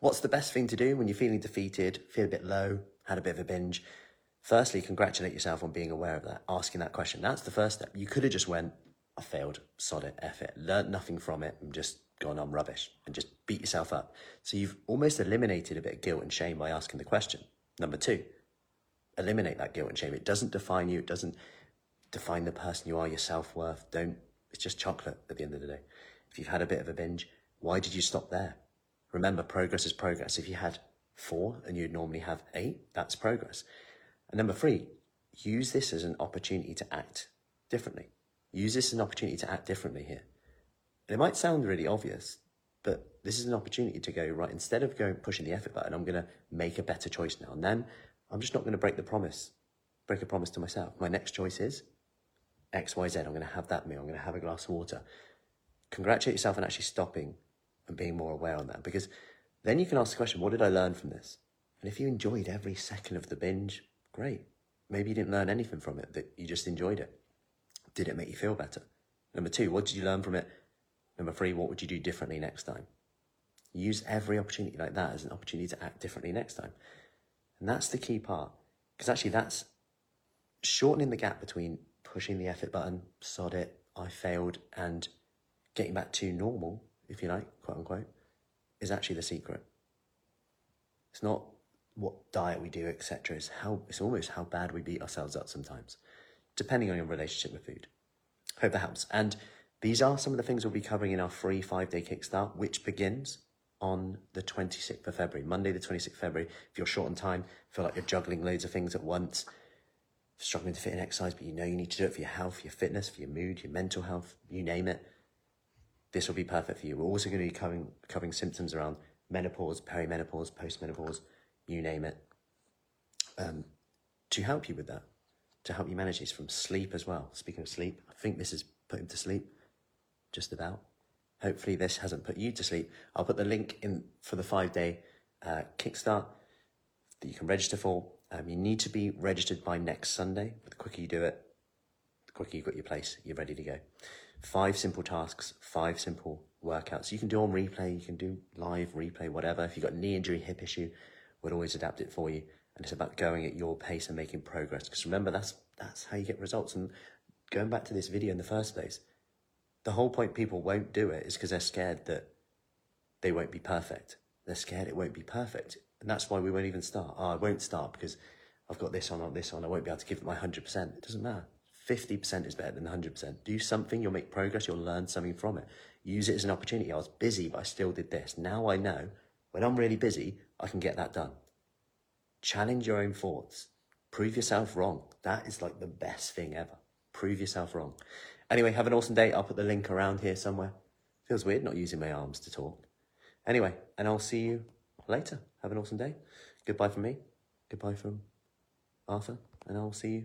what's the best thing to do when you're feeling defeated, feel a bit low, had a bit of a binge? Firstly, congratulate yourself on being aware of that, asking that question. That's the first step. You could have just went, I failed, sod it, F it, learned nothing from it, and just gone, I'm rubbish, and just beat yourself up. So you've almost eliminated a bit of guilt and shame by asking the question. Number two, eliminate that guilt and shame. It doesn't define you, it doesn't define the person you are, your self worth. Don't, it's just chocolate at the end of the day. If you've had a bit of a binge, why did you stop there? Remember, progress is progress. If you had four and you'd normally have eight, that's progress. And number three, use this as an opportunity to act differently. Use this as an opportunity to act differently here. And it might sound really obvious, but this is an opportunity to go, right, instead of going pushing the effort button, I'm going to make a better choice now. And then I'm just not going to break the promise, break a promise to myself. My next choice is X, Y, Z. I'm going to have that meal. I'm going to have a glass of water. Congratulate yourself on actually stopping and being more aware on that because then you can ask the question, what did I learn from this? And if you enjoyed every second of the binge, great. Maybe you didn't learn anything from it, that you just enjoyed it. Did it make you feel better? Number two, what did you learn from it? Number three, what would you do differently next time? Use every opportunity like that as an opportunity to act differently next time. And that's the key part. Because actually, that's shortening the gap between pushing the effort button, sod it, I failed, and getting back to normal, if you like, quote unquote, is actually the secret. It's not what diet we do, etc. It's how it's almost how bad we beat ourselves up sometimes, depending on your relationship with food. Hope that helps. And these are some of the things we'll be covering in our free five day kickstart, which begins on the 26th of February, Monday, the 26th of February. If you're short on time, feel like you're juggling loads of things at once, struggling to fit in exercise, but you know you need to do it for your health, your fitness, for your mood, your mental health, you name it. This will be perfect for you. We're also going to be covering, covering symptoms around menopause, perimenopause, postmenopause, you name it, um, to help you with that, to help you manage this from sleep as well. Speaking of sleep, I think this has put him to sleep, just about. Hopefully, this hasn't put you to sleep. I'll put the link in for the five day uh, kickstart that you can register for. Um, you need to be registered by next Sunday. But the quicker you do it, quicker you've got your place, you're ready to go. Five simple tasks, five simple workouts. You can do on replay, you can do live, replay, whatever. If you've got knee injury, hip issue, we'll always adapt it for you. And it's about going at your pace and making progress. Because remember, that's that's how you get results. And going back to this video in the first place, the whole point people won't do it is because they're scared that they won't be perfect. They're scared it won't be perfect. And that's why we won't even start. Oh, I won't start because I've got this on or this on. I won't be able to give it my 100%. It doesn't matter. 50% is better than 100%. Do something, you'll make progress, you'll learn something from it. Use it as an opportunity. I was busy, but I still did this. Now I know when I'm really busy, I can get that done. Challenge your own thoughts. Prove yourself wrong. That is like the best thing ever. Prove yourself wrong. Anyway, have an awesome day. I'll put the link around here somewhere. Feels weird not using my arms to talk. Anyway, and I'll see you later. Have an awesome day. Goodbye from me. Goodbye from Arthur. And I'll see you